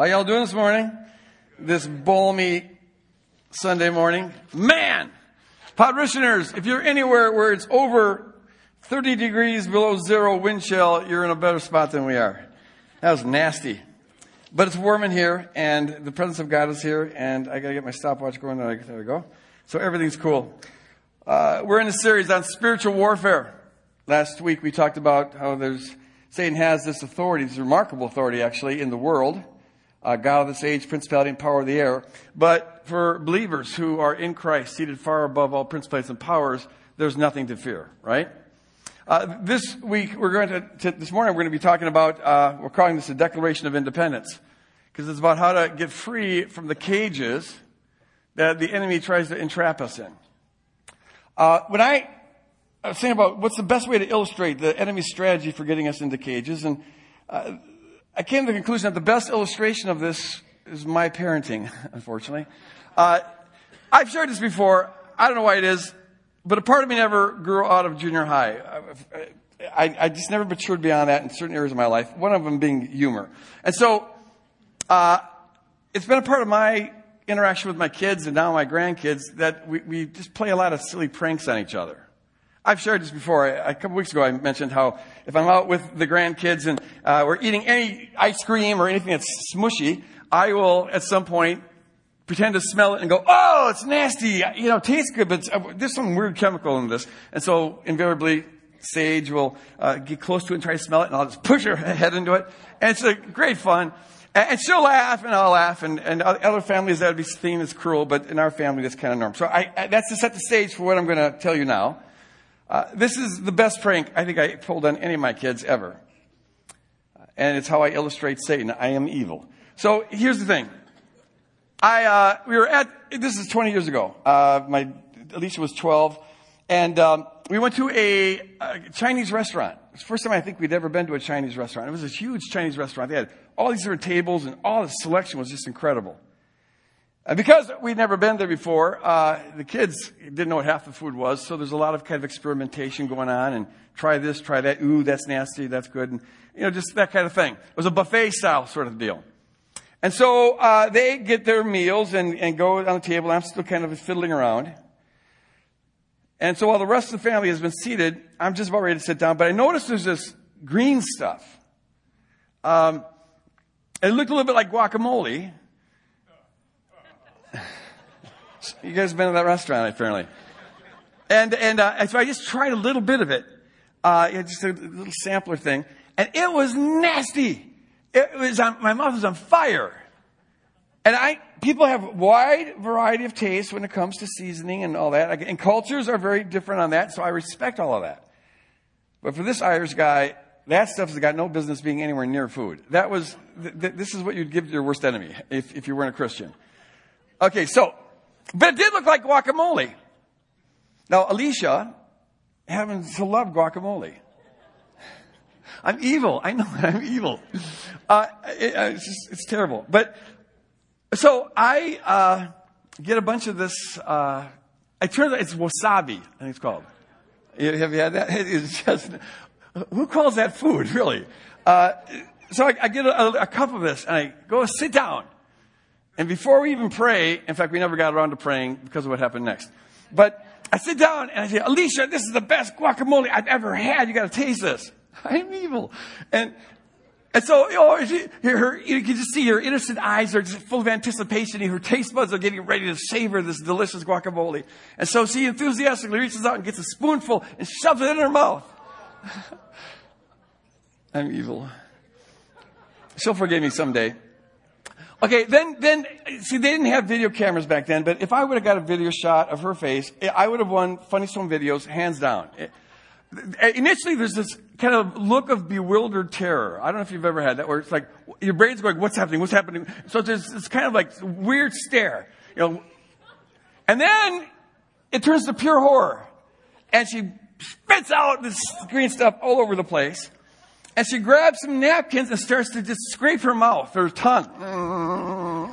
How y'all doing this morning? This balmy Sunday morning? Man! Parishioners, if you're anywhere where it's over 30 degrees below zero wind chill, you're in a better spot than we are. That was nasty. But it's warm in here, and the presence of God is here, and I gotta get my stopwatch going. There we go. So everything's cool. Uh, we're in a series on spiritual warfare. Last week we talked about how there's Satan has this authority, this remarkable authority actually in the world, uh, God of this age, principality and power of the air. But for believers who are in Christ, seated far above all principalities and powers, there's nothing to fear, right? Uh, this week we're going to, to, this morning we're going to be talking about, uh, we're calling this a Declaration of Independence. Because it's about how to get free from the cages that the enemy tries to entrap us in. Uh, when I I was saying about what's the best way to illustrate the enemy's strategy for getting us into cages, and uh, I came to the conclusion that the best illustration of this is my parenting, unfortunately. Uh, I've shared this before. I don't know why it is, but a part of me never grew out of junior high. I, I just never matured beyond that in certain areas of my life, one of them being humor. And so, uh, it's been a part of my interaction with my kids and now my grandkids that we, we just play a lot of silly pranks on each other. I've shared this before. A couple weeks ago, I mentioned how if I'm out with the grandkids and uh, we're eating any ice cream or anything that's smushy, I will at some point pretend to smell it and go, "Oh, it's nasty. You know, tastes good, but uh, there's some weird chemical in this." And so, invariably, Sage will uh, get close to it and try to smell it, and I'll just push her head into it, and it's a great fun. And she'll laugh, and I'll laugh, and, and other families that would be seen as cruel, but in our family, that's kind of normal. So I, that's to set the stage for what I'm going to tell you now. Uh, this is the best prank I think I pulled on any of my kids ever. And it's how I illustrate Satan. I am evil. So here's the thing. I, uh, we were at, this is 20 years ago. Uh, my, Alicia was 12. And, um, we went to a, a Chinese restaurant. It's the first time I think we'd ever been to a Chinese restaurant. It was a huge Chinese restaurant. They had all these different tables and all the selection was just incredible. And because we'd never been there before, uh, the kids didn't know what half the food was, so there's a lot of kind of experimentation going on and try this, try that. Ooh, that's nasty, that's good, and you know, just that kind of thing. It was a buffet style sort of deal. And so uh, they get their meals and, and go on the table. I'm still kind of fiddling around. And so while the rest of the family has been seated, I'm just about ready to sit down. But I noticed there's this green stuff. Um, it looked a little bit like guacamole. You guys have been to that restaurant, apparently. And, and, uh, so I just tried a little bit of it. Uh, just a little sampler thing. And it was nasty. It was on, my mouth was on fire. And I, people have wide variety of tastes when it comes to seasoning and all that. And cultures are very different on that, so I respect all of that. But for this Irish guy, that stuff has got no business being anywhere near food. That was, th- th- this is what you'd give to your worst enemy if, if you weren't a Christian. Okay, so but it did look like guacamole. Now, Alicia happens to love guacamole. I'm evil. I know I'm evil. Uh, it, it's, just, it's terrible. But so I uh, get a bunch of this. Uh, I turn it's wasabi. I think it's called. Have you had that? It's just who calls that food really? Uh, so I, I get a, a, cup of this and I go sit down. And before we even pray, in fact, we never got around to praying because of what happened next. But I sit down and I say, Alicia, this is the best guacamole I've ever had. You got to taste this. I'm evil. And, and so, oh, she, her, you can just see her innocent eyes are just full of anticipation. Her taste buds are getting ready to savor this delicious guacamole. And so she enthusiastically reaches out and gets a spoonful and shoves it in her mouth. I'm evil. She'll forgive me someday. Okay, then, then, see, they didn't have video cameras back then, but if I would have got a video shot of her face, I would have won Funniest Home videos hands down. It, initially, there's this kind of look of bewildered terror. I don't know if you've ever had that, where it's like, your brain's going, what's happening, what's happening? So there's this kind of like weird stare, you know. And then, it turns to pure horror. And she spits out this green stuff all over the place. And she grabs some napkins and starts to just scrape her mouth, her tongue.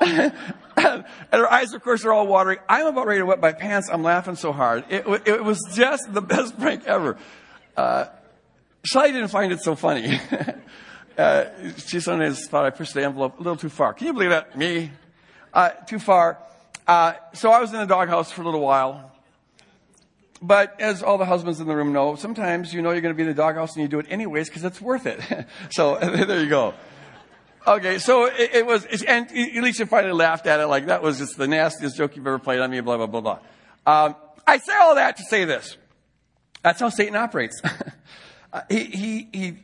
and her eyes, of course, are all watering. I'm about ready to wet my pants. I'm laughing so hard. It, it was just the best prank ever. Uh, Shelly didn't find it so funny. Uh, she sometimes thought I pushed the envelope a little too far. Can you believe that? Me? Uh, too far. Uh, so I was in the doghouse for a little while. But as all the husbands in the room know, sometimes you know you're going to be in the doghouse and you do it anyways because it's worth it. so there you go. Okay, so it, it was, and Alicia finally laughed at it like that was just the nastiest joke you've ever played on me, blah, blah, blah, blah. Um, I say all that to say this. That's how Satan operates. uh, he, he, he,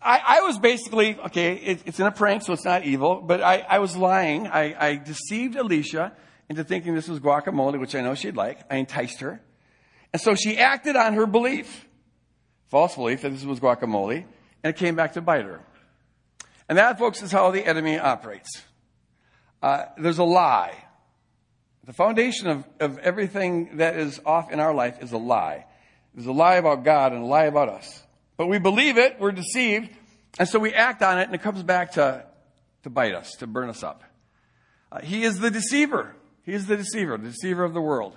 I, I was basically, okay, it, it's in a prank, so it's not evil, but I, I was lying. I, I deceived Alicia into thinking this was guacamole, which I know she'd like. I enticed her. And so she acted on her belief, false belief that this was guacamole, and it came back to bite her. And that, folks, is how the enemy operates. Uh, there's a lie. The foundation of, of everything that is off in our life is a lie. There's a lie about God and a lie about us. But we believe it, we're deceived, and so we act on it, and it comes back to, to bite us, to burn us up. Uh, he is the deceiver. He is the deceiver, the deceiver of the world.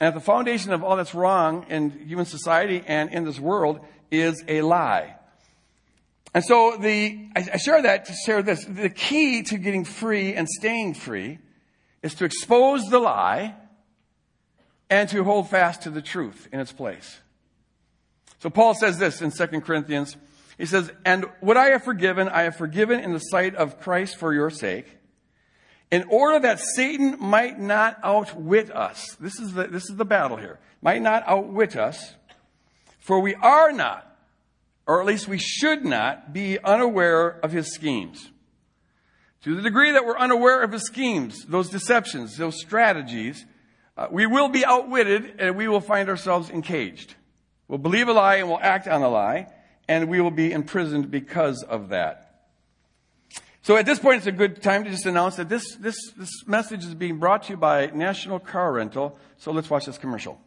And at the foundation of all that's wrong in human society and in this world is a lie. And so the, I share that to share this. The key to getting free and staying free is to expose the lie and to hold fast to the truth in its place. So Paul says this in 2 Corinthians. He says, And what I have forgiven, I have forgiven in the sight of Christ for your sake, in order that Satan might not outwit us. This is the, this is the battle here. Might not outwit us, for we are not, or at least we should not, be unaware of his schemes. To the degree that we're unaware of his schemes, those deceptions, those strategies, uh, we will be outwitted and we will find ourselves encaged. We'll believe a lie and we'll act on a lie, and we will be imprisoned because of that. So at this point, it's a good time to just announce that this, this, this message is being brought to you by National Car Rental. So let's watch this commercial.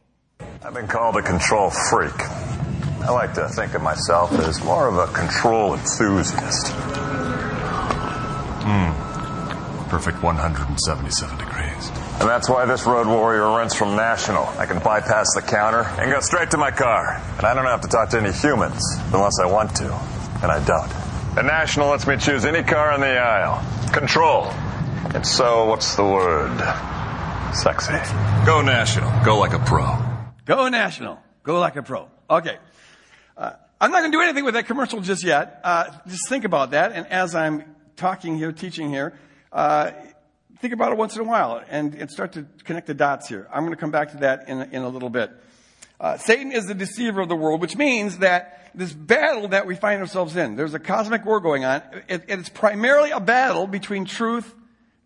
I've been called a control freak. I like to think of myself as more of a control enthusiast. Hmm. Perfect 177 degrees. And that's why this Road Warrior rents from National. I can bypass the counter and go straight to my car. And I don't have to talk to any humans unless I want to. And I don't. The National lets me choose any car in the aisle. Control. And so, what's the word? Sexy. Go National. Go like a pro. Go National. Go like a pro. Okay. Uh, I'm not going to do anything with that commercial just yet. Uh, just think about that. And as I'm talking here, teaching here, uh, think about it once in a while and, and, start to connect the dots here. I'm going to come back to that in, in a little bit. Uh, Satan is the deceiver of the world, which means that this battle that we find ourselves in, there's a cosmic war going on. It, it's primarily a battle between truth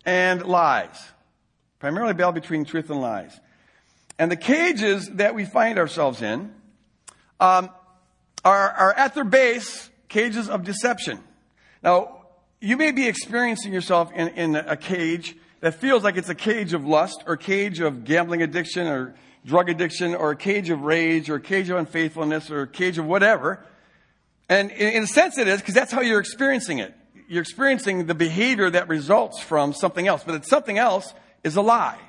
and lies. Primarily a battle between truth and lies. And the cages that we find ourselves in um, are, are at their base cages of deception. Now, you may be experiencing yourself in, in a cage that feels like it's a cage of lust or cage of gambling addiction or drug addiction or a cage of rage or a cage of unfaithfulness or a cage of whatever. And in, a sense it is because that's how you're experiencing it. You're experiencing the behavior that results from something else, but it's something else is a lie.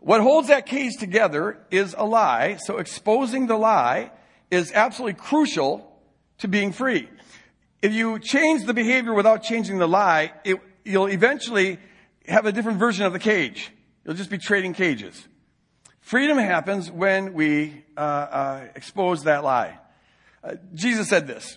What holds that cage together is a lie, so exposing the lie is absolutely crucial to being free. If you change the behavior without changing the lie, it, you'll eventually have a different version of the cage. You'll just be trading cages. Freedom happens when we uh, uh, expose that lie. Uh, Jesus said this.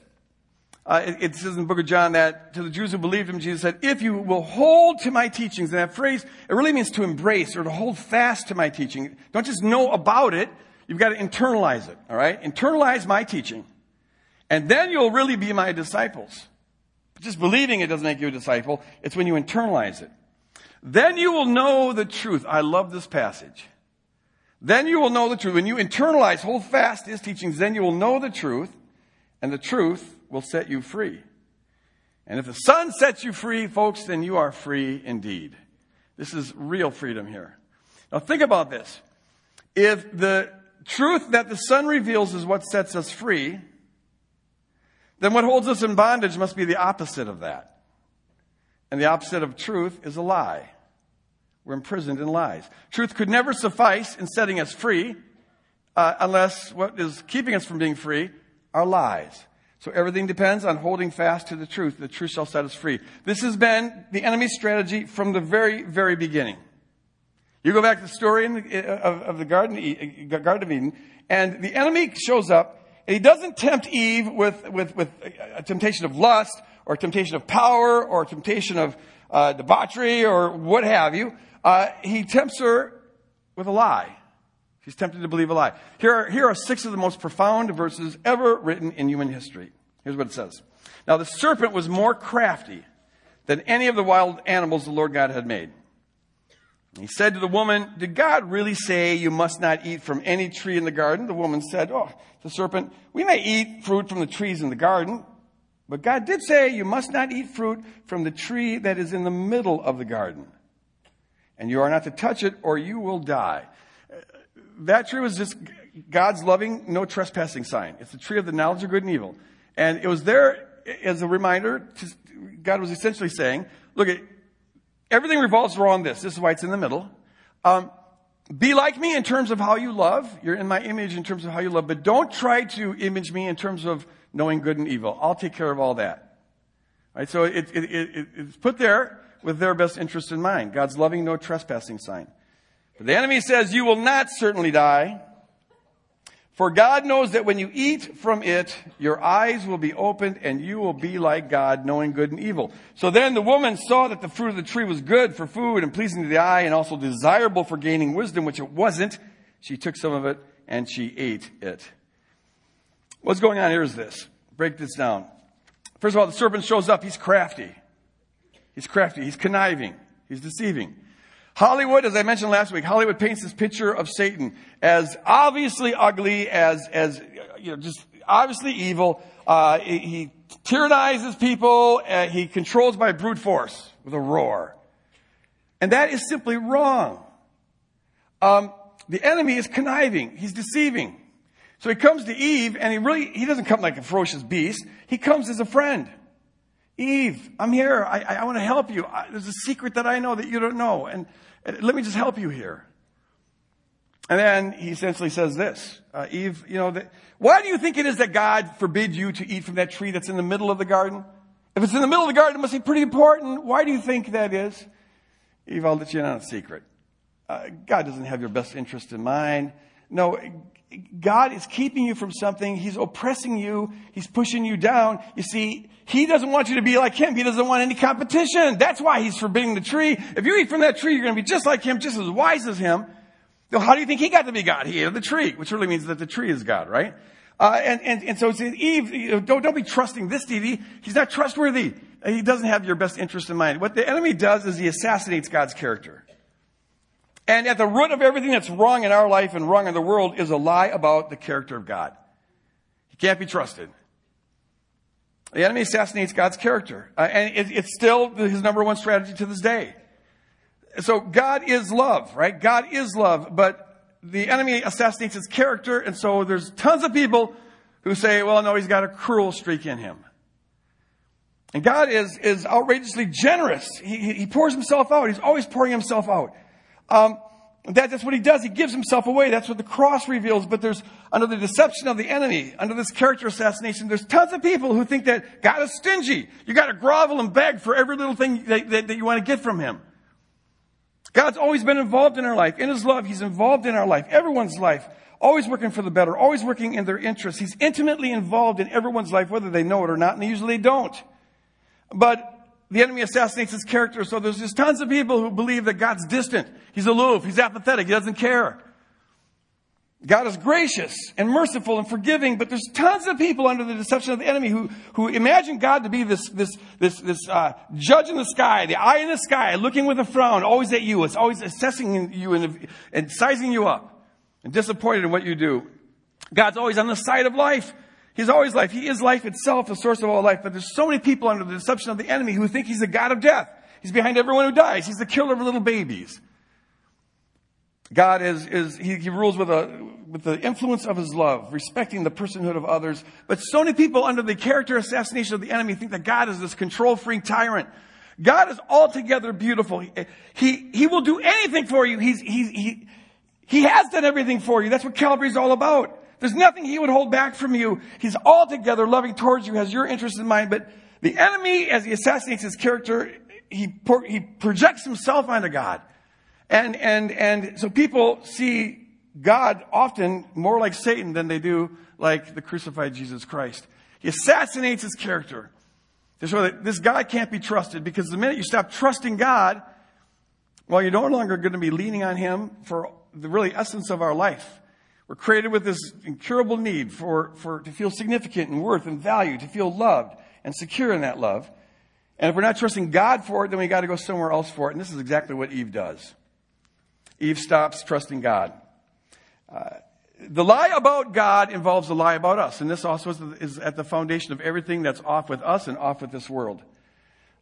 Uh, it, it, says in the book of John that to the Jews who believed him, Jesus said, if you will hold to my teachings, and that phrase, it really means to embrace or to hold fast to my teaching. Don't just know about it, you've got to internalize it, alright? Internalize my teaching. And then you'll really be my disciples. Just believing it doesn't make you a disciple. It's when you internalize it. Then you will know the truth. I love this passage. Then you will know the truth. When you internalize, hold fast his teachings, then you will know the truth, and the truth will set you free. And if the Son sets you free, folks, then you are free indeed. This is real freedom here. Now think about this. If the truth that the Son reveals is what sets us free, then what holds us in bondage must be the opposite of that. And the opposite of truth is a lie. We're imprisoned in lies. Truth could never suffice in setting us free uh, unless what is keeping us from being free are lies. So everything depends on holding fast to the truth. The truth shall set us free. This has been the enemy's strategy from the very, very beginning. You go back to the story the, of, of, the Garden, Garden of Eden, and the enemy shows up, and he doesn't tempt Eve with, with, with a temptation of lust, or temptation of power, or temptation of uh, debauchery, or what have you. Uh, he tempts her with a lie. She's tempted to believe a lie. Here are, here are six of the most profound verses ever written in human history. Here's what it says. Now the serpent was more crafty than any of the wild animals the Lord God had made. He said to the woman, Did God really say you must not eat from any tree in the garden? The woman said, Oh, the serpent, we may eat fruit from the trees in the garden, but God did say you must not eat fruit from the tree that is in the middle of the garden. And you are not to touch it or you will die that tree was just God's loving, no trespassing sign. It's the tree of the knowledge of good and evil. And it was there as a reminder. To, God was essentially saying, look, everything revolves around this. This is why it's in the middle. Um, be like me in terms of how you love. You're in my image in terms of how you love, but don't try to image me in terms of knowing good and evil. I'll take care of all that. Right? So it, it, it, it's put there with their best interest in mind. God's loving, no trespassing sign. But the enemy says, You will not certainly die. For God knows that when you eat from it, your eyes will be opened and you will be like God, knowing good and evil. So then the woman saw that the fruit of the tree was good for food and pleasing to the eye and also desirable for gaining wisdom, which it wasn't. She took some of it and she ate it. What's going on here is this. Break this down. First of all, the serpent shows up. He's crafty. He's crafty. He's conniving. He's deceiving. Hollywood, as I mentioned last week, Hollywood paints this picture of Satan as obviously ugly, as, as, you know, just obviously evil. Uh, he tyrannizes people. Uh, he controls by brute force with a roar. And that is simply wrong. Um, the enemy is conniving. He's deceiving. So he comes to Eve and he really, he doesn't come like a ferocious beast. He comes as a friend. Eve, I'm here. I, I want to help you. I, there's a secret that I know that you don't know. And, and let me just help you here. And then he essentially says this, uh, Eve, you know, why do you think it is that God forbid you to eat from that tree that's in the middle of the garden? If it's in the middle of the garden, it must be pretty important. Why do you think that is? Eve, I'll let you in on a secret. Uh, God doesn't have your best interest in mind. No, God is keeping you from something. He's oppressing you. He's pushing you down. You see, He doesn't want you to be like Him. He doesn't want any competition. That's why He's forbidding the tree. If you eat from that tree, you're going to be just like Him, just as wise as Him. So how do you think He got to be God? He ate of the tree, which really means that the tree is God, right? Uh, and, and, and so it's Eve, don't, don't be trusting this deity. He's not trustworthy. He doesn't have your best interest in mind. What the enemy does is he assassinates God's character. And at the root of everything that's wrong in our life and wrong in the world is a lie about the character of God. He can't be trusted. The enemy assassinates God's character. Uh, and it, it's still his number one strategy to this day. So God is love, right? God is love, but the enemy assassinates his character, and so there's tons of people who say, well, no, he's got a cruel streak in him. And God is, is outrageously generous. He, he pours himself out. He's always pouring himself out. Um, that, that's what he does. He gives himself away. That's what the cross reveals. But there's, under the deception of the enemy, under this character assassination, there's tons of people who think that God is stingy. You gotta grovel and beg for every little thing that, that, that you want to get from him. God's always been involved in our life. In his love, he's involved in our life, everyone's life. Always working for the better, always working in their interests. He's intimately involved in everyone's life, whether they know it or not, and they usually don't. But the enemy assassinates his character. So there's just tons of people who believe that God's distant. He's aloof. He's apathetic. He doesn't care. God is gracious and merciful and forgiving, but there's tons of people under the deception of the enemy who, who imagine God to be this, this, this, this, uh, judge in the sky, the eye in the sky, looking with a frown, always at you. It's always assessing you and, and sizing you up and disappointed in what you do. God's always on the side of life. He's always life. He is life itself, the source of all life. But there's so many people under the deception of the enemy who think he's the God of death. He's behind everyone who dies. He's the killer of little babies. God is, is he, he rules with a, with the influence of his love, respecting the personhood of others. But so many people under the character assassination of the enemy think that God is this control freak tyrant. God is altogether beautiful. He, he, he will do anything for you. He's, he's, he, he has done everything for you. That's what Calvary is all about. There's nothing he would hold back from you. He's altogether loving towards you, has your interest in mind, but the enemy, as he assassinates his character, he, he projects himself onto God. And, and, and so people see God often more like Satan than they do like the crucified Jesus Christ. He assassinates his character show that this guy can't be trusted because the minute you stop trusting God, well, you're no longer going to be leaning on Him for the really essence of our life. We're created with this incurable need for, for, to feel significant and worth and value, to feel loved and secure in that love. And if we're not trusting God for it, then we got to go somewhere else for it. And this is exactly what Eve does. Eve stops trusting God. Uh, the lie about God involves a lie about us. And this also is, is, at the foundation of everything that's off with us and off with this world.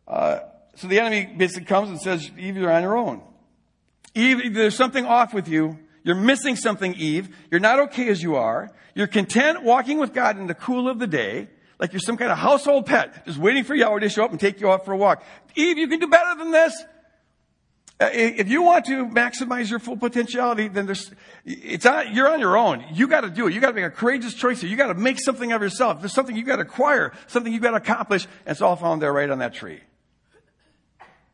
Uh, so the enemy basically comes and says, Eve, you're on your own. Eve, there's something off with you. You're missing something, Eve. You're not okay as you are. You're content walking with God in the cool of the day, like you're some kind of household pet, just waiting for Yahweh to show up and take you out for a walk. Eve, you can do better than this. Uh, if you want to maximize your full potentiality, then there's, it's you're on your own. You got to do it. You got to make a courageous choice. You got to make something of yourself. There's something you got to acquire, something you got to accomplish, and it's all found there right on that tree.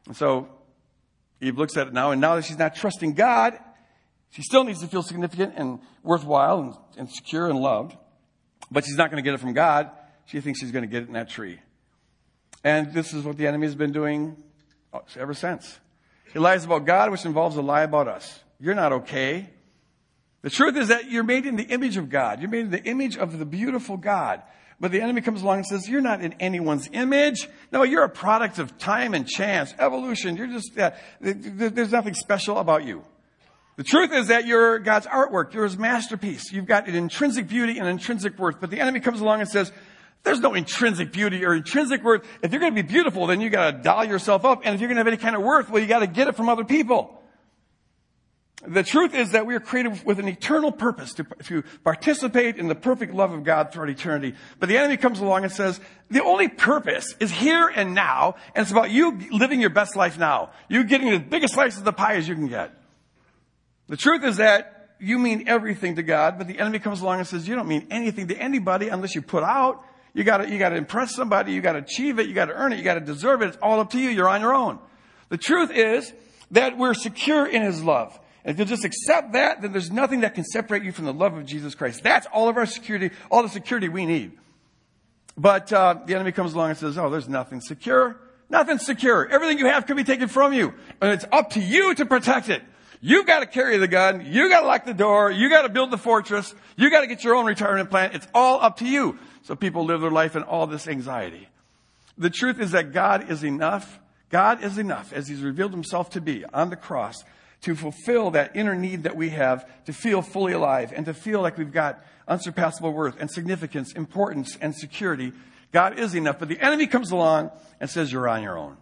And so Eve looks at it now, and now that she's not trusting God, she still needs to feel significant and worthwhile and, and secure and loved. But she's not going to get it from God. She thinks she's going to get it in that tree. And this is what the enemy has been doing ever since. He lies about God, which involves a lie about us. You're not okay. The truth is that you're made in the image of God. You're made in the image of the beautiful God. But the enemy comes along and says, You're not in anyone's image. No, you're a product of time and chance, evolution. You're just, uh, there's nothing special about you. The truth is that you're God's artwork. You're his masterpiece. You've got an intrinsic beauty and intrinsic worth. But the enemy comes along and says, there's no intrinsic beauty or intrinsic worth. If you're going to be beautiful, then you got to doll yourself up. And if you're going to have any kind of worth, well, you got to get it from other people. The truth is that we are created with an eternal purpose to, to participate in the perfect love of God throughout eternity. But the enemy comes along and says, the only purpose is here and now, and it's about you living your best life now. You getting the biggest slice of the pie as you can get. The truth is that you mean everything to God, but the enemy comes along and says, you don't mean anything to anybody unless you put out. You gotta, you gotta impress somebody, you gotta achieve it, you gotta earn it, you gotta deserve it. It's all up to you. You're on your own. The truth is that we're secure in His love. And if you'll just accept that, then there's nothing that can separate you from the love of Jesus Christ. That's all of our security, all the security we need. But uh, the enemy comes along and says, "Oh, there's nothing secure. Nothing secure. Everything you have can be taken from you, and it's up to you to protect it. You got to carry the gun. You got to lock the door. You got to build the fortress. You got to get your own retirement plan. It's all up to you." So people live their life in all this anxiety. The truth is that God is enough. God is enough, as He's revealed Himself to be on the cross to fulfill that inner need that we have to feel fully alive and to feel like we've got unsurpassable worth and significance, importance, and security. God is enough. But the enemy comes along and says, You're on your own.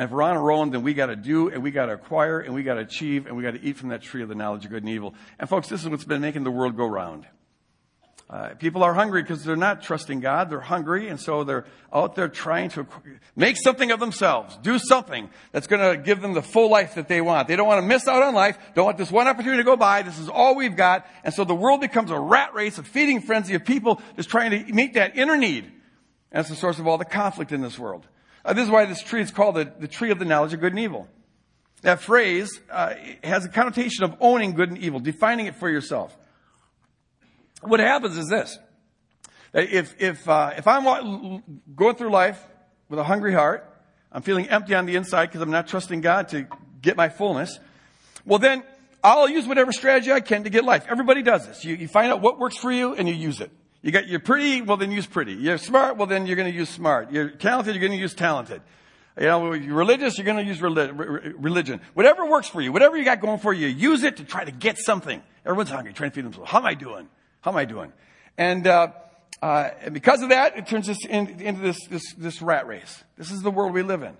And if we're on our own, then we got to do and we got to acquire and we got to achieve and we got to eat from that tree of the knowledge of good and evil. And folks, this is what's been making the world go round. Uh, people are hungry because they're not trusting God. They're hungry, and so they're out there trying to make something of themselves, do something that's going to give them the full life that they want. They don't want to miss out on life. Don't want this one opportunity to go by. This is all we've got, and so the world becomes a rat race, a feeding frenzy of people just trying to meet that inner need. And that's the source of all the conflict in this world. Uh, this is why this tree is called the, the tree of the knowledge of good and evil. That phrase uh, has a connotation of owning good and evil, defining it for yourself. What happens is this. If, if, uh, if I'm going through life with a hungry heart, I'm feeling empty on the inside because I'm not trusting God to get my fullness, well then I'll use whatever strategy I can to get life. Everybody does this. You, you find out what works for you and you use it. You got, you're pretty, well then use pretty. You're smart, well then you're going to use smart. You're talented, you're going to use talented. You know, you're religious, you're going to use religion. Whatever works for you, whatever you got going for you, use it to try to get something. Everyone's hungry, trying to feed themselves. How am I doing? How am I doing? And, uh, uh, and because of that, it turns us in, into this, this, this rat race. This is the world we live in.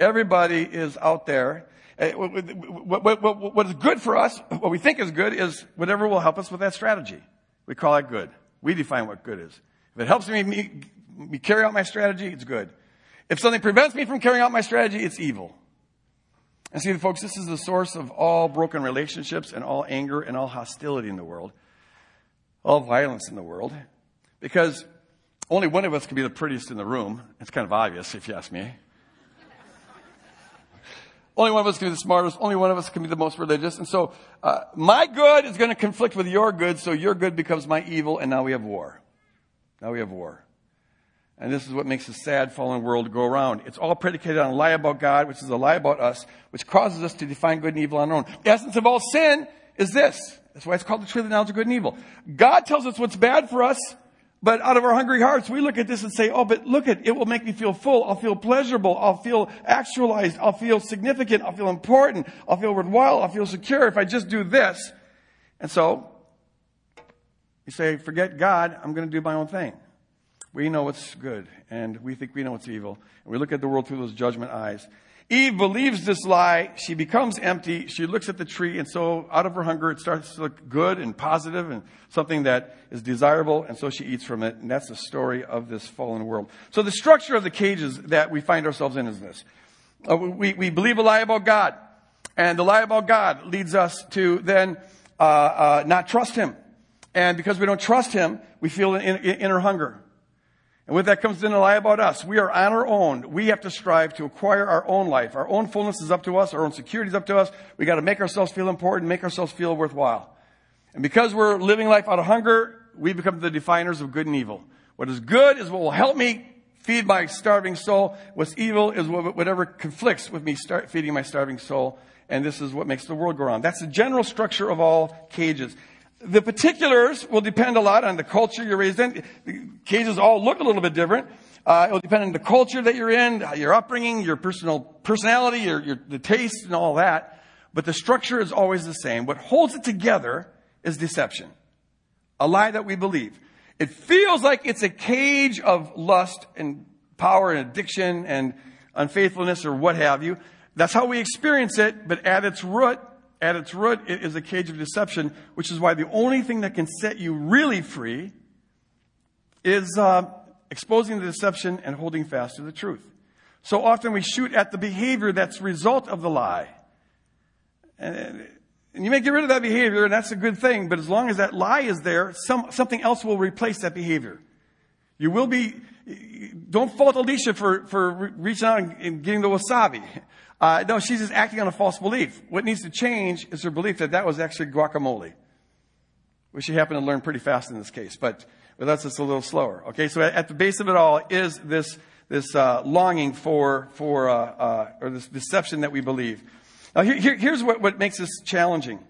Everybody is out there. What, what, what, what is good for us, what we think is good, is whatever will help us with that strategy. We call it good. We define what good is. If it helps me, me, me carry out my strategy, it's good. If something prevents me from carrying out my strategy, it's evil. And see, folks, this is the source of all broken relationships and all anger and all hostility in the world. all violence in the world because only one of us can be the prettiest in the room. It's kind of obvious if you ask me. Only one of us can be the smartest. Only one of us can be the most religious. And so, uh, my good is going to conflict with your good, so your good becomes my evil, and now we have war. Now we have war. And this is what makes the sad fallen world go around. It's all predicated on a lie about God, which is a lie about us, which causes us to define good and evil on our own. The essence of all sin is this. That's why it's called the tree of the knowledge of good and evil. God tells us what's bad for us, but out of our hungry hearts, we look at this and say, oh, but look at, it will make me feel full. I'll feel pleasurable. I'll feel actualized. I'll feel significant. I'll feel important. I'll feel worthwhile. I'll feel secure if I just do this. And so, you say, forget God. I'm going to do my own thing. We know what's good, and we think we know what's evil. And we look at the world through those judgment eyes. Eve believes this lie. She becomes empty. She looks at the tree, and so out of her hunger, it starts to look good and positive and something that is desirable, and so she eats from it. And that's the story of this fallen world. So the structure of the cages that we find ourselves in is this. Uh, we, we believe a lie about God, and the lie about God leads us to then uh, uh, not trust Him. And because we don't trust Him, we feel an inner hunger. And with that comes in a lie about us. We are on our own. We have to strive to acquire our own life. Our own fullness is up to us. Our own security is up to us. We got to make ourselves feel important, make ourselves feel worthwhile. And because we're living life out of hunger, we become the definers of good and evil. What is good is what will help me feed my starving soul. What's evil is whatever conflicts with me feeding my starving soul. And this is what makes the world go on. That's the general structure of all cages. The particulars will depend a lot on the culture you're raised in. The cases all look a little bit different. Uh, it will depend on the culture that you're in, your upbringing, your personal personality, your, your, the taste and all that. But the structure is always the same. What holds it together is deception. A lie that we believe. It feels like it's a cage of lust and power and addiction and unfaithfulness or what have you. That's how we experience it, but at its root, at its root, it is a cage of deception, which is why the only thing that can set you really free is uh, exposing the deception and holding fast to the truth. So often we shoot at the behavior that's result of the lie. And, and you may get rid of that behavior, and that's a good thing, but as long as that lie is there, some, something else will replace that behavior. You will be, don't fault Alicia for, for reaching out and, and getting the wasabi. Uh, no, she's just acting on a false belief. What needs to change is her belief that that was actually guacamole, which she happened to learn pretty fast in this case, but with us it's a little slower. Okay, so at, the base of it all is this this uh, longing for for uh, uh or this deception that we believe. Now here, here, here's what, what makes this challenging.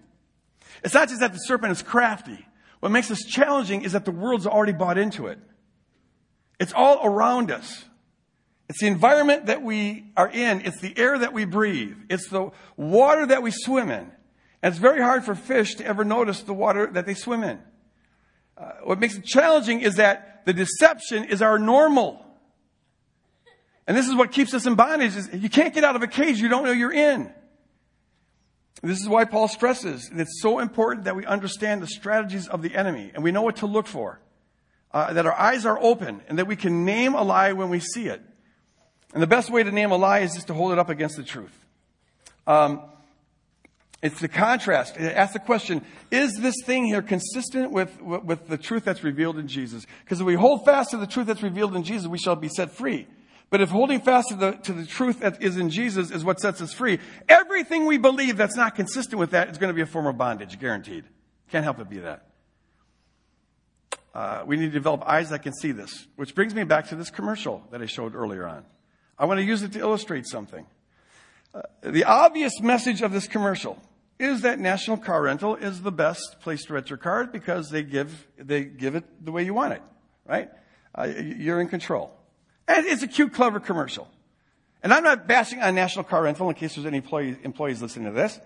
It's not just that the serpent is crafty. What makes this challenging is that the world's already bought into it. It's all around us. It's the environment that we are in. It's the air that we breathe. It's the water that we swim in. And it's very hard for fish to ever notice the water that they swim in. Uh, what makes it challenging is that the deception is our normal. And this is what keeps us in bondage is you can't get out of a cage you don't know you're in. This is why Paul stresses that it's so important that we understand the strategies of the enemy and we know what to look for. Uh, that our eyes are open and that we can name a lie when we see it. And the best way to name a lie is just to hold it up against the truth. Um, it's the contrast. Ask the question, is this thing here consistent with, with the truth that's revealed in Jesus? Because if we hold fast to the truth that's revealed in Jesus, we shall be set free. But if holding fast to the, to the truth that is in Jesus is what sets us free, everything we believe that's not consistent with that is going to be a form of bondage, guaranteed. Can't help but be that. Uh, we need to develop eyes that can see this, which brings me back to this commercial that I showed earlier on. I want to use it to illustrate something. Uh, the obvious message of this commercial is that National Car Rental is the best place to rent your car because they give, they give it the way you want it, right? Uh, you're in control. And it's a cute, clever commercial. And I'm not bashing on National Car Rental in case there's any employee, employees listening to this.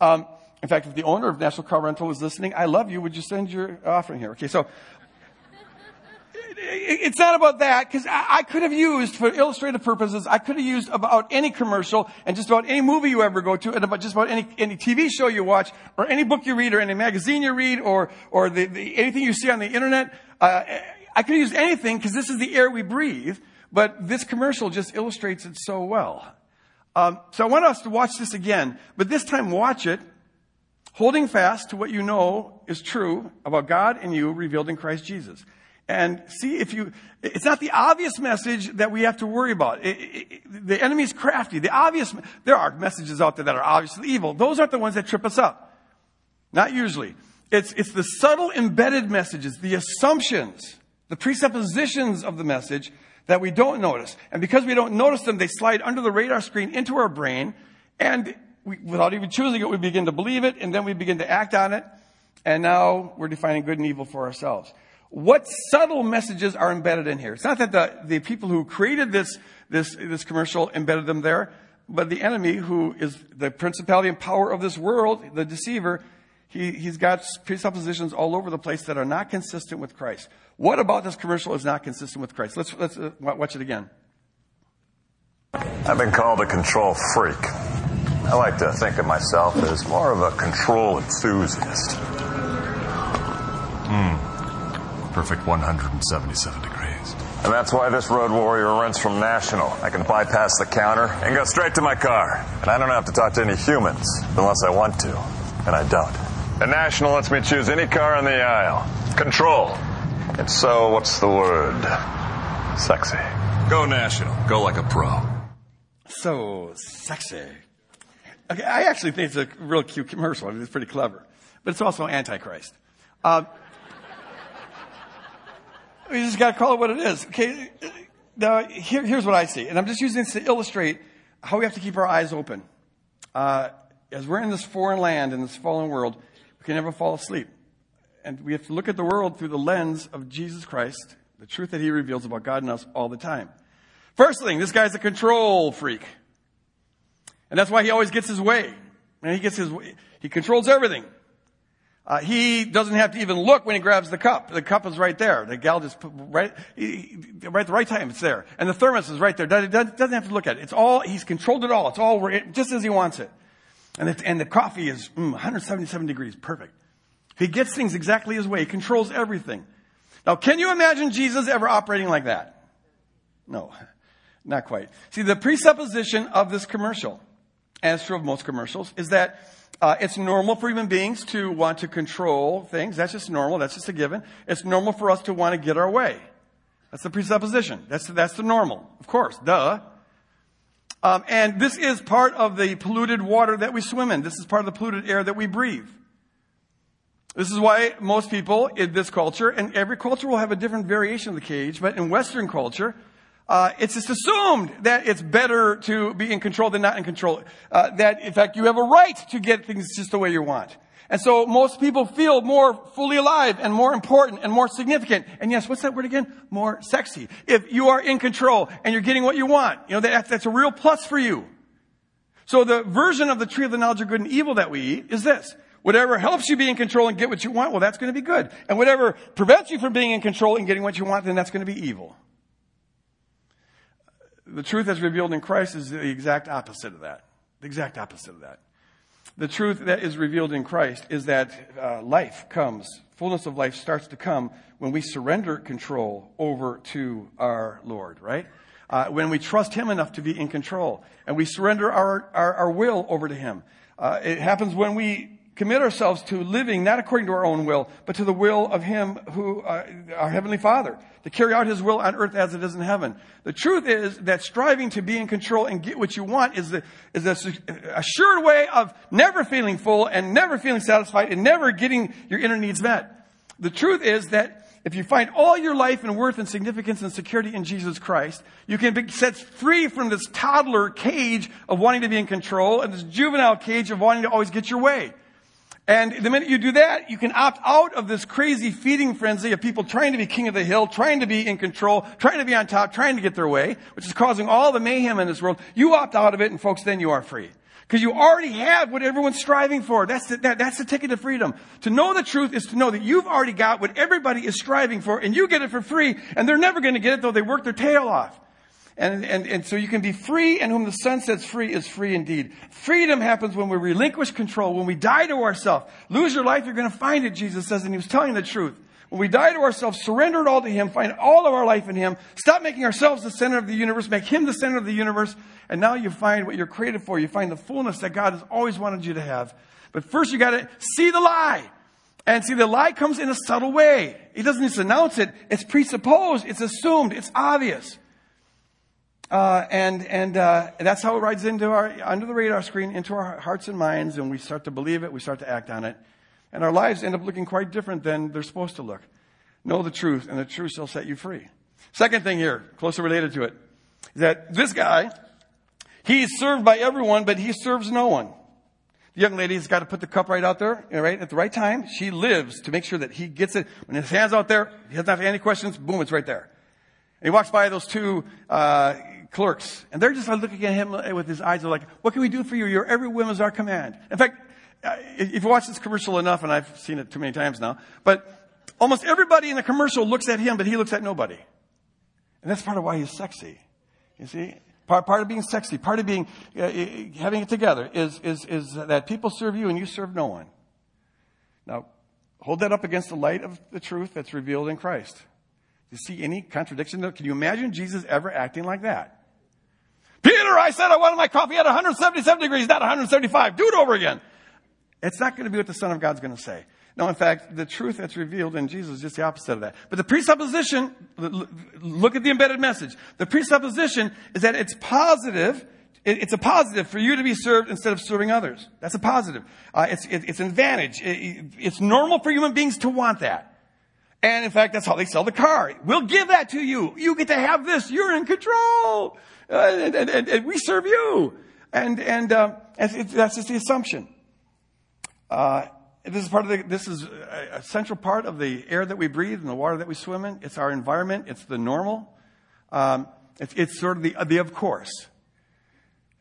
Um, in fact, if the owner of National Car Rental is listening, I love you. Would you send your offering here? Okay, so it's not about that because I could have used for illustrative purposes, I could have used about any commercial and just about any movie you ever go to and about just about any, any TV show you watch or any book you read or any magazine you read or, or the, the, anything you see on the internet. Uh, I could have used anything because this is the air we breathe, but this commercial just illustrates it so well. Um, so I want us to watch this again, but this time watch it holding fast to what you know is true about God and you revealed in Christ Jesus. And see if you, it's not the obvious message that we have to worry about. It, it, the enemy's crafty. The obvious, there are messages out there that are obviously evil. Those aren't the ones that trip us up. Not usually. It's, it's the subtle embedded messages, the assumptions, the presuppositions of the message that we don't notice. And because we don't notice them, they slide under the radar screen into our brain. And we, without even choosing it, we begin to believe it and then we begin to act on it. And now we're defining good and evil for ourselves. What subtle messages are embedded in here? It's not that the, the people who created this, this, this commercial embedded them there, but the enemy who is the principality and power of this world, the deceiver, he, he's got presuppositions all over the place that are not consistent with Christ. What about this commercial is not consistent with Christ? Let's, let's uh, watch it again. I've been called a control freak. I like to think of myself as more of a control enthusiast. Hmm perfect 177 degrees. And that's why this road warrior rents from National. I can bypass the counter and go straight to my car. And I don't have to talk to any humans unless I want to. And I don't. And National lets me choose any car in the aisle. Control. And so, what's the word? Sexy. Go National. Go like a pro. So sexy. Okay, I actually think it's a real cute commercial. I mean, it's pretty clever. But it's also Antichrist. Uh, we just got to call it what it is. Okay. Now, here, here's what I see. And I'm just using this to illustrate how we have to keep our eyes open. Uh, as we're in this foreign land, in this fallen world, we can never fall asleep. And we have to look at the world through the lens of Jesus Christ, the truth that he reveals about God and us all the time. First thing, this guy's a control freak. And that's why he always gets his way. And he gets his way. He controls everything. Uh, he doesn't have to even look when he grabs the cup. The cup is right there. The gal just put right, right the right time. It's there, and the thermos is right there. Doesn't, doesn't have to look at it. It's all he's controlled it all. It's all just as he wants it. And it, and the coffee is mm, 177 degrees, perfect. He gets things exactly his way. He controls everything. Now, can you imagine Jesus ever operating like that? No, not quite. See, the presupposition of this commercial, as true of most commercials, is that uh, it's normal for human beings to want to control things. That's just normal. That's just a given. It's normal for us to want to get our way. That's the presupposition. That's, that's the normal. Of course. Duh. Um, and this is part of the polluted water that we swim in. This is part of the polluted air that we breathe. This is why most people in this culture, and every culture will have a different variation of the cage, but in Western culture, uh, it's just assumed that it's better to be in control than not in control. Uh, that, in fact, you have a right to get things just the way you want. And so most people feel more fully alive and more important and more significant. And yes, what's that word again? More sexy. If you are in control and you're getting what you want, you know, that, that's a real plus for you. So the version of the tree of the knowledge of good and evil that we eat is this. Whatever helps you be in control and get what you want, well, that's going to be good. And whatever prevents you from being in control and getting what you want, then that's going to be evil the truth that's revealed in Christ is the exact opposite of that. The exact opposite of that. The truth that is revealed in Christ is that uh, life comes, fullness of life starts to come when we surrender control over to our Lord, right? Uh, when we trust Him enough to be in control and we surrender our, our, our will over to Him. Uh, it happens when we commit ourselves to living not according to our own will, but to the will of Him who, uh, our Heavenly Father, to carry out His will on earth as it is in heaven. The truth is that striving to be in control and get what you want is the, is a, a sure way of never feeling full and never feeling satisfied and never getting your inner needs met. The truth is that if you find all your life and worth and significance and security in Jesus Christ, you can be set free from this toddler cage of wanting to be in control and this juvenile cage of wanting to always get your way. And the minute you do that, you can opt out of this crazy feeding frenzy of people trying to be king of the hill, trying to be in control, trying to be on top, trying to get their way, which is causing all the mayhem in this world. You opt out of it and folks, then you are free. Because you already have what everyone's striving for. That's the, that, that's the ticket to freedom. To know the truth is to know that you've already got what everybody is striving for and you get it for free and they're never going to get it though they work their tail off. And, and, and so you can be free, and whom the Son sets free is free indeed. Freedom happens when we relinquish control, when we die to ourselves. Lose your life, you're going to find it, Jesus says, and he was telling the truth. When we die to ourselves, surrender it all to Him, find all of our life in Him, stop making ourselves the center of the universe, make Him the center of the universe, and now you find what you're created for. You find the fullness that God has always wanted you to have. But first you gotta see the lie. And see, the lie comes in a subtle way. He doesn't just announce it. It's presupposed. It's assumed. It's obvious. Uh, and and uh, that's how it rides into our under the radar screen into our hearts and minds, and we start to believe it. We start to act on it, and our lives end up looking quite different than they're supposed to look. Know the truth, and the truth shall set you free. Second thing here, closely related to it, is that this guy, he's served by everyone, but he serves no one. The young lady's got to put the cup right out there, right, at the right time. She lives to make sure that he gets it. When his hand's out there, he doesn't have any questions, boom, it's right there. And he walks by those two, uh, clerks, and they're just looking at him eh, with his eyes. Like, "What can we do for you? Your every whim is our command." In fact, if you watch this commercial enough, and I've seen it too many times now, but almost everybody in the commercial looks at him, but he looks at nobody, and that's part of why he's sexy. You see, part part of being sexy, part of being uh, having it together is is is that people serve you and you serve no one. Now, hold that up against the light of the truth that's revealed in Christ. Do you see any contradiction? Can you imagine Jesus ever acting like that? Peter, I said I wanted my coffee at 177 degrees, not 175. Do it over again. It's not going to be what the Son of God's going to say. No, in fact, the truth that's revealed in Jesus is just the opposite of that. But the presupposition, look at the embedded message. The presupposition is that it's positive. It's a positive for you to be served instead of serving others. That's a positive. Uh, it's, it's an advantage. It's normal for human beings to want that. And in fact, that's how they sell the car. We'll give that to you. You get to have this. You're in control. Uh, and, and, and, and, we serve you. And, and, uh, it, that's just the assumption. Uh, this is part of the, this is a, central part of the air that we breathe and the water that we swim in. It's our environment. It's the normal. Um, it's, it's sort of the, the of course.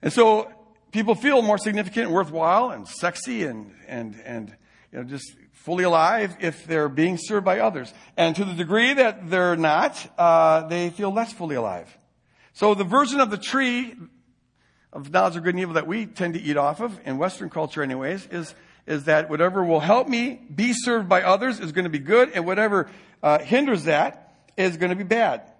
And so people feel more significant and worthwhile and sexy and, and, and, you know, just fully alive if they're being served by others. And to the degree that they're not, uh, they feel less fully alive. So the version of the tree of knowledge of good and evil that we tend to eat off of, in Western culture anyways, is, is that whatever will help me be served by others is going to be good, and whatever uh, hinders that is going to be bad.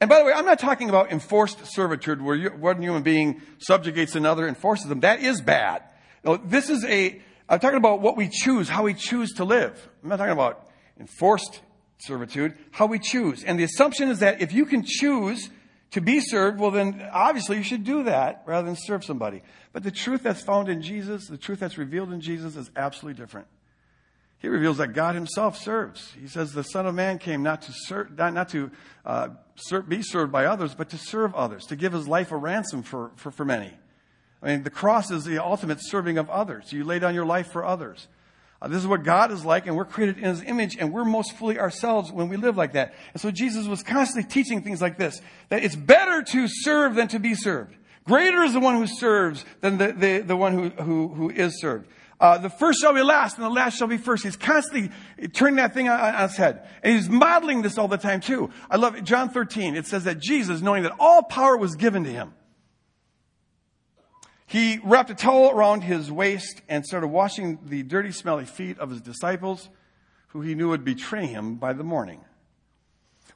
And by the way, I'm not talking about enforced servitude where you, one human being subjugates another and forces them. That is bad. No, this is a, I'm talking about what we choose, how we choose to live. I'm not talking about enforced servitude, how we choose. And the assumption is that if you can choose to be served, well, then obviously you should do that rather than serve somebody. But the truth that's found in Jesus, the truth that's revealed in Jesus is absolutely different. He reveals that God himself serves. He says the Son of Man came not to, serve, not, not to uh, be served by others, but to serve others, to give his life a ransom for, for, for many. I mean, the cross is the ultimate serving of others. You lay down your life for others. Uh, this is what God is like, and we're created in His image, and we're most fully ourselves when we live like that. And so Jesus was constantly teaching things like this, that it's better to serve than to be served. Greater is the one who serves than the, the, the one who, who, who is served. Uh, the first shall be last, and the last shall be first. He's constantly turning that thing on, on his head. And he's modeling this all the time, too. I love it. John 13, it says that Jesus, knowing that all power was given to him, he wrapped a towel around his waist and started washing the dirty, smelly feet of his disciples, who he knew would betray him by the morning.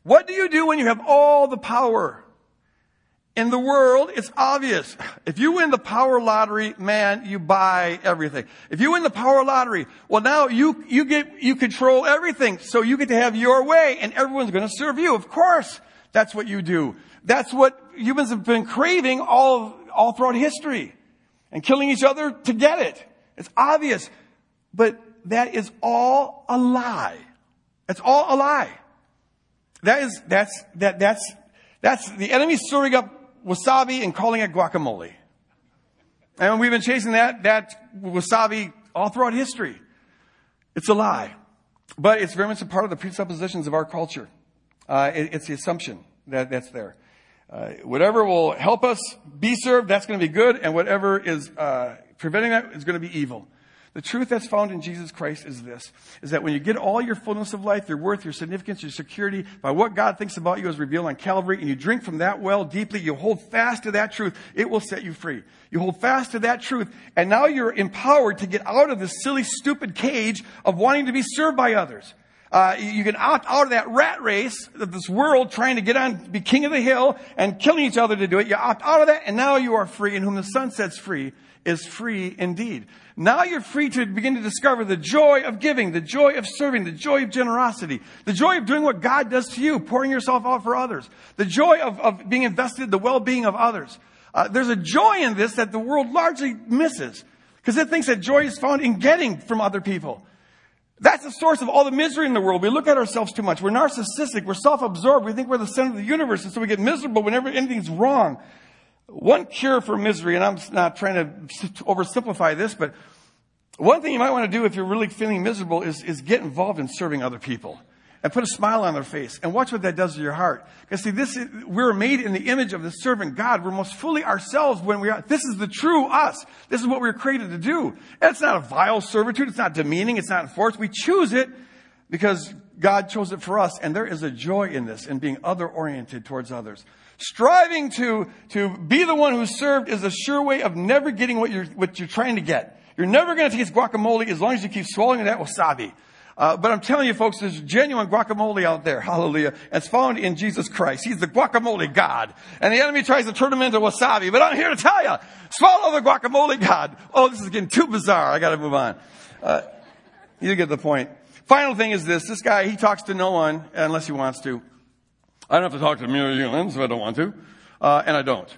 What do you do when you have all the power? In the world, it's obvious. If you win the power lottery, man, you buy everything. If you win the power lottery, well now you, you get, you control everything. So you get to have your way and everyone's going to serve you. Of course, that's what you do. That's what humans have been craving all, all throughout history and killing each other to get it. It's obvious. But that is all a lie. It's all a lie. That is, that's, that, that's, that's the enemy stirring up wasabi and calling it guacamole. And we've been chasing that, that wasabi all throughout history. It's a lie. But it's very much a part of the presuppositions of our culture. Uh, it, it's the assumption that, that's there. Uh, whatever will help us be served, that's going to be good, and whatever is uh, preventing that is going to be evil. The truth that's found in Jesus Christ is this, is that when you get all your fullness of life, your worth, your significance, your security, by what God thinks about you as revealed on Calvary, and you drink from that well deeply, you hold fast to that truth, it will set you free. You hold fast to that truth, and now you're empowered to get out of this silly, stupid cage of wanting to be served by others. Uh, you can opt out of that rat race of this world trying to get on, be king of the hill and killing each other to do it. You opt out of that and now you are free and whom the Son sets free is free indeed. Now you're free to begin to discover the joy of giving, the joy of serving, the joy of generosity, the joy of doing what God does to you, pouring yourself out for others, the joy of, of being invested in the well-being of others. Uh, there's a joy in this that the world largely misses because it thinks that joy is found in getting from other people. That's the source of all the misery in the world. We look at ourselves too much. We're narcissistic. We're self-absorbed. We think we're the center of the universe, and so we get miserable whenever anything's wrong. One cure for misery, and I'm not trying to oversimplify this, but one thing you might want to do if you're really feeling miserable is, is get involved in serving other people and put a smile on their face and watch what that does to your heart. Because see, this is, we're made in the image of the servant God. We're most fully ourselves when we are. This is the true us. This is what we were created to do. And it's not a vile servitude. It's not demeaning. It's not enforced. We choose it because God chose it for us. And there is a joy in this, in being other oriented towards others. Striving to, to be the one who's served is a sure way of never getting what you're, what you're trying to get. You're never going to taste guacamole as long as you keep swallowing that wasabi. Uh, but I'm telling you folks, there's genuine guacamole out there. Hallelujah. It's found in Jesus Christ. He's the guacamole God. And the enemy tries to turn him into wasabi. But I'm here to tell you, swallow the guacamole God. Oh, this is getting too bizarre. I gotta move on. Uh, you get the point. Final thing is this. This guy, he talks to no one unless he wants to. I don't have to talk to humans if I don't want to, uh, and I don't.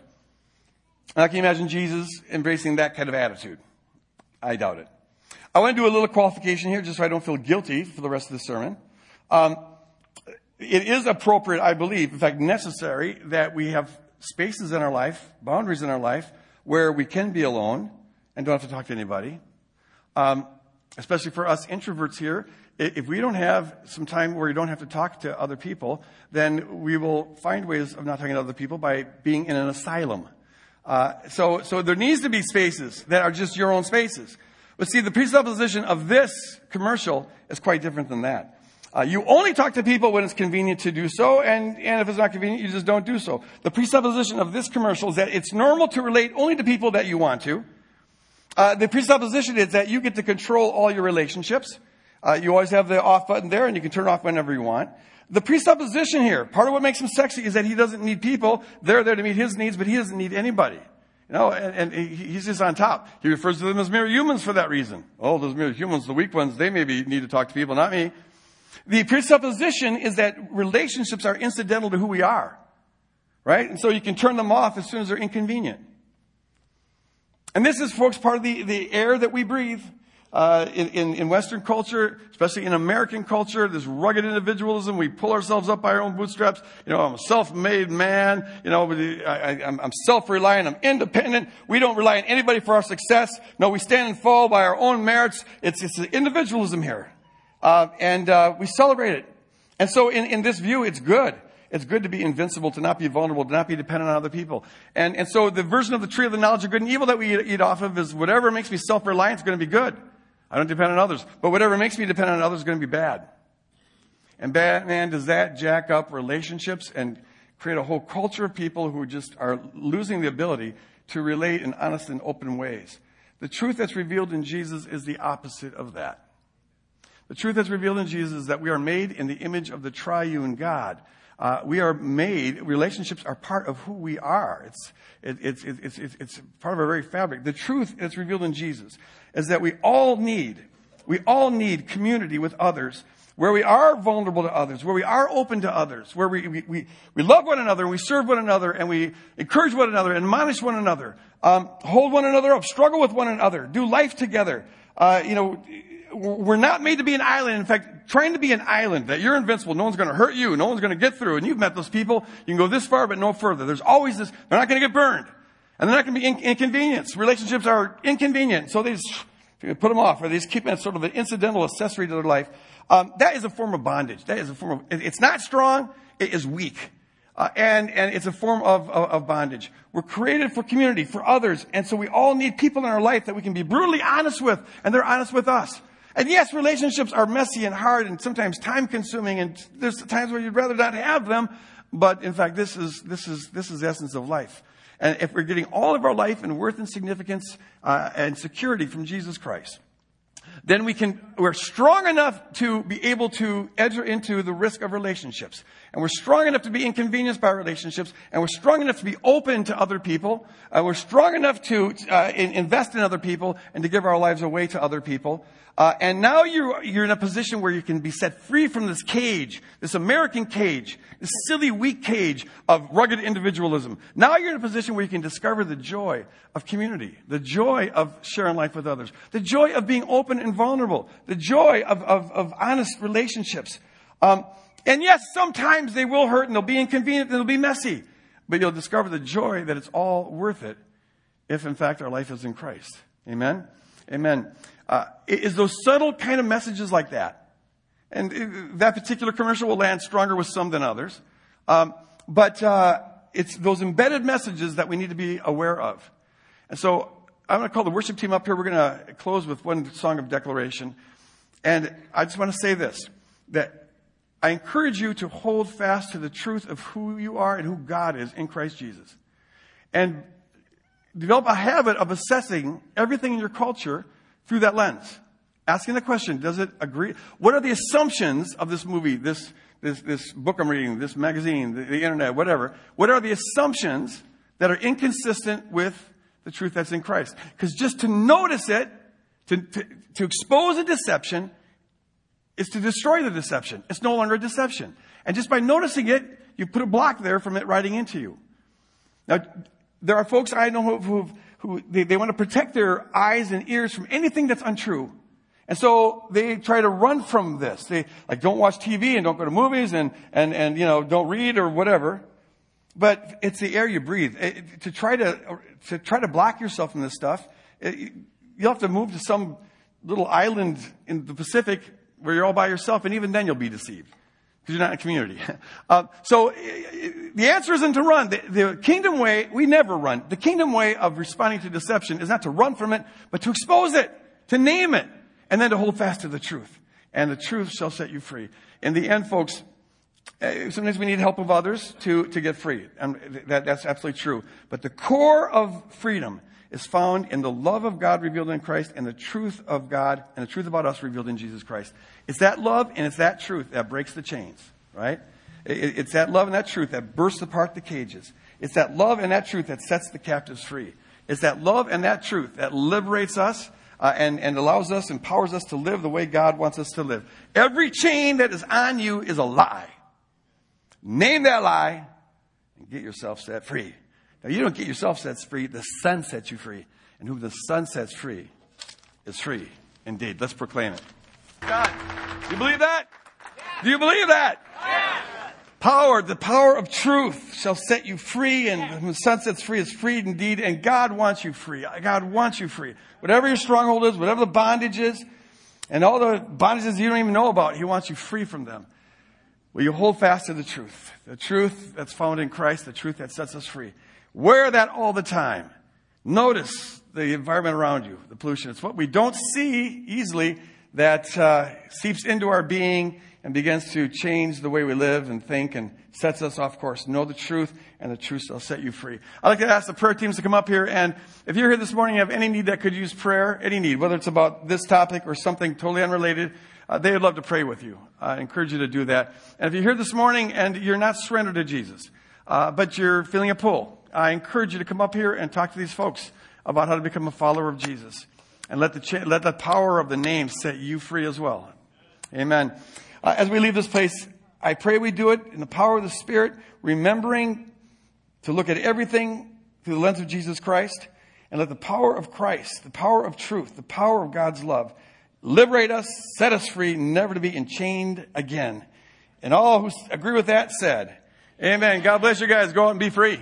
I can you imagine Jesus embracing that kind of attitude. I doubt it. I want to do a little qualification here just so I don't feel guilty for the rest of the sermon. Um, it is appropriate, I believe, in fact, necessary that we have spaces in our life, boundaries in our life, where we can be alone and don't have to talk to anybody. Um, especially for us introverts here, if we don't have some time where you don't have to talk to other people, then we will find ways of not talking to other people by being in an asylum. Uh, so, so there needs to be spaces that are just your own spaces. But see, the presupposition of this commercial is quite different than that. Uh, you only talk to people when it's convenient to do so, and, and if it's not convenient, you just don't do so. The presupposition of this commercial is that it's normal to relate only to people that you want to. Uh, the presupposition is that you get to control all your relationships. Uh, you always have the off button there and you can turn it off whenever you want. The presupposition here, part of what makes him sexy is that he doesn't need people. They're there to meet his needs, but he doesn't need anybody. You know, and, and he's just on top. He refers to them as mere humans for that reason. Oh, those mere humans, the weak ones, they maybe need to talk to people, not me. The presupposition is that relationships are incidental to who we are. Right? And so you can turn them off as soon as they're inconvenient. And this is, folks, part of the, the air that we breathe uh, in, in, in, Western culture, especially in American culture, this rugged individualism. We pull ourselves up by our own bootstraps. You know, I'm a self-made man. You know, I, am self-reliant. I'm independent. We don't rely on anybody for our success. No, we stand and fall by our own merits. It's, it's individualism here. Uh, and uh, we celebrate it. And so in, in this view, it's good. It's good to be invincible, to not be vulnerable, to not be dependent on other people. And, and so the version of the tree of the knowledge of good and evil that we eat, eat off of is whatever makes me self-reliant is going to be good. I don't depend on others. But whatever makes me depend on others is going to be bad. And bad, man, does that jack up relationships and create a whole culture of people who just are losing the ability to relate in honest and open ways. The truth that's revealed in Jesus is the opposite of that. The truth that's revealed in Jesus is that we are made in the image of the triune God. Uh, we are made, relationships are part of who we are. It's, it, it's, it's, it's, it's part of our very fabric. The truth that's revealed in Jesus is that we all need, we all need community with others where we are vulnerable to others, where we are open to others, where we, we, we, we love one another, and we serve one another, and we encourage one another, and admonish one another, um, hold one another up, struggle with one another, do life together. Uh, you know, we're not made to be an island. In fact, trying to be an island, that you're invincible, no one's going to hurt you, no one's going to get through, and you've met those people, you can go this far, but no further. There's always this, they're not going to get burned. And they're not to be in, inconvenience. Relationships are inconvenient, so they just put them off, or they just keep it as sort of an incidental accessory to their life. Um, that is a form of bondage. That is a form of, it's not strong, it is weak. Uh, and, and it's a form of, of, of, bondage. We're created for community, for others, and so we all need people in our life that we can be brutally honest with, and they're honest with us. And yes, relationships are messy and hard and sometimes time consuming, and there's times where you'd rather not have them, but in fact, this is, this is, this is the essence of life. And if we're getting all of our life and worth and significance uh, and security from Jesus Christ, then we can, we're strong enough to be able to enter into the risk of relationships. And we're strong enough to be inconvenienced by relationships. And we're strong enough to be open to other people. Uh, we're strong enough to uh, in, invest in other people and to give our lives away to other people. Uh, and now you're, you're in a position where you can be set free from this cage, this American cage, this silly, weak cage of rugged individualism. Now you're in a position where you can discover the joy of community, the joy of sharing life with others, the joy of being open and vulnerable, the joy of, of, of honest relationships. Um, and yes, sometimes they will hurt and they'll be inconvenient and they'll be messy, but you'll discover the joy that it's all worth it if, in fact, our life is in Christ. Amen? Amen uh, is those subtle kind of messages like that. And that particular commercial will land stronger with some than others. Um, but uh, it's those embedded messages that we need to be aware of. And so I'm going to call the worship team up here. We're going to close with one song of declaration. And I just want to say this that I encourage you to hold fast to the truth of who you are and who God is in Christ Jesus. And develop a habit of assessing everything in your culture through that lens. Asking the question, does it agree? What are the assumptions of this movie, this, this, this book I'm reading, this magazine, the, the internet, whatever? What are the assumptions that are inconsistent with the truth that's in Christ? Because just to notice it, to, to, to expose a deception, is to destroy the deception. It's no longer a deception. And just by noticing it, you put a block there from it riding into you. Now, there are folks I know who've who they, they want to protect their eyes and ears from anything that's untrue. And so they try to run from this. They like don't watch TV and don't go to movies and and and you know don't read or whatever. But it's the air you breathe. It, to try to to try to block yourself from this stuff, it, you'll have to move to some little island in the Pacific where you're all by yourself, and even then you'll be deceived because you're not in a community. Uh, so the answer isn't to run. The, the, kingdom way, we never run. The kingdom way of responding to deception is not to run from it, but to expose it, to name it, and then to hold fast to the truth. And the truth shall set you free. In the end, folks, uh, sometimes we need help of others to, to get free. And that, that's absolutely true. But the core of freedom is found in the love of God revealed in Christ and the truth of God and the truth about us revealed in Jesus Christ. It's that love and it's that truth that breaks the chains, right? It's that love and that truth that bursts apart the cages. It's that love and that truth that sets the captives free. It's that love and that truth that liberates us uh, and, and allows us, empowers us to live the way God wants us to live. Every chain that is on you is a lie. Name that lie and get yourself set free. Now, you don't get yourself set free, the Son sets you free. And who the Son sets free is free indeed. Let's proclaim it. God, do you believe that? Do you believe that? Power, the power of truth shall set you free, and whom the Son sets free is freed indeed, and God wants you free. God wants you free. Whatever your stronghold is, whatever the bondage is, and all the bondages you don't even know about, He wants you free from them. Will you hold fast to the truth? The truth that's found in Christ, the truth that sets us free. Wear that all the time. Notice the environment around you, the pollution. It's what we don't see easily that uh, seeps into our being and begins to change the way we live and think and sets us off course. Know the truth, and the truth shall set you free. I'd like to ask the prayer teams to come up here, and if you're here this morning and you have any need that could use prayer, any need, whether it's about this topic or something totally unrelated, uh, they would love to pray with you. I encourage you to do that. And if you're here this morning and you're not surrendered to Jesus, uh, but you're feeling a pull, I encourage you to come up here and talk to these folks about how to become a follower of Jesus. And let the, cha- let the power of the name set you free as well. Amen. Uh, as we leave this place, I pray we do it in the power of the Spirit, remembering to look at everything through the lens of Jesus Christ, and let the power of Christ, the power of truth, the power of God's love, liberate us, set us free, never to be enchained again. And all who agree with that said, Amen. God bless you guys. Go out and be free.